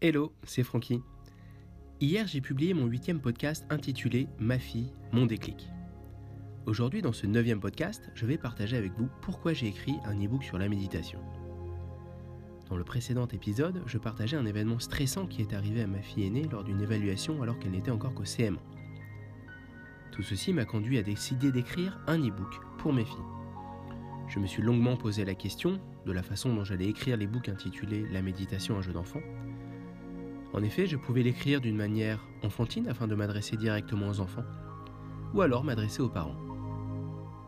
Hello, c'est Francky. Hier, j'ai publié mon huitième podcast intitulé Ma fille, mon déclic. Aujourd'hui, dans ce neuvième podcast, je vais partager avec vous pourquoi j'ai écrit un e-book sur la méditation. Dans le précédent épisode, je partageais un événement stressant qui est arrivé à ma fille aînée lors d'une évaluation alors qu'elle n'était encore qu'au CM1. Tout ceci m'a conduit à décider d'écrire un e-book pour mes filles. Je me suis longuement posé la question de la façon dont j'allais écrire les books intitulés La méditation un jeu d'enfant, en effet, je pouvais l'écrire d'une manière enfantine afin de m'adresser directement aux enfants, ou alors m'adresser aux parents.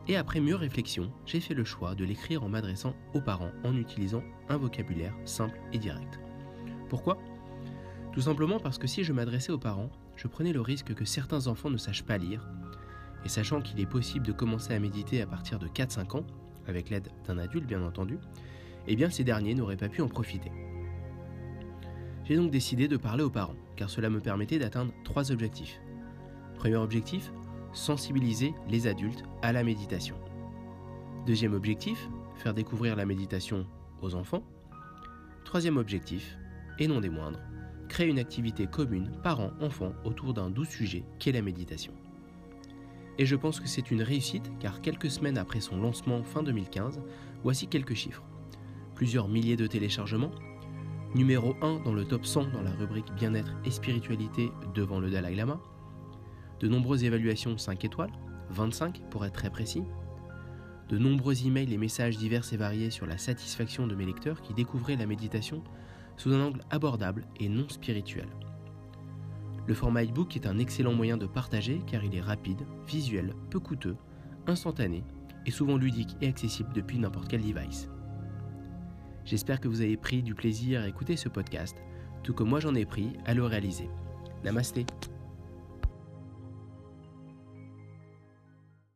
Et après mieux réflexion, j'ai fait le choix de l'écrire en m'adressant aux parents en utilisant un vocabulaire simple et direct. Pourquoi? Tout simplement parce que si je m'adressais aux parents, je prenais le risque que certains enfants ne sachent pas lire, et sachant qu'il est possible de commencer à méditer à partir de 4-5 ans, avec l'aide d'un adulte bien entendu, eh bien ces derniers n'auraient pas pu en profiter. J'ai donc décidé de parler aux parents, car cela me permettait d'atteindre trois objectifs. Premier objectif, sensibiliser les adultes à la méditation. Deuxième objectif, faire découvrir la méditation aux enfants. Troisième objectif, et non des moindres, créer une activité commune parents-enfants autour d'un doux sujet qu'est la méditation. Et je pense que c'est une réussite car quelques semaines après son lancement fin 2015, voici quelques chiffres. Plusieurs milliers de téléchargements, numéro 1 dans le top 100 dans la rubrique bien-être et spiritualité devant le Dalai Lama, de nombreuses évaluations 5 étoiles, 25 pour être très précis, de nombreux emails et messages divers et variés sur la satisfaction de mes lecteurs qui découvraient la méditation sous un angle abordable et non spirituel. Le format e-book est un excellent moyen de partager car il est rapide, visuel, peu coûteux, instantané et souvent ludique et accessible depuis n'importe quel device. J'espère que vous avez pris du plaisir à écouter ce podcast, tout comme moi j'en ai pris à le réaliser. Namasté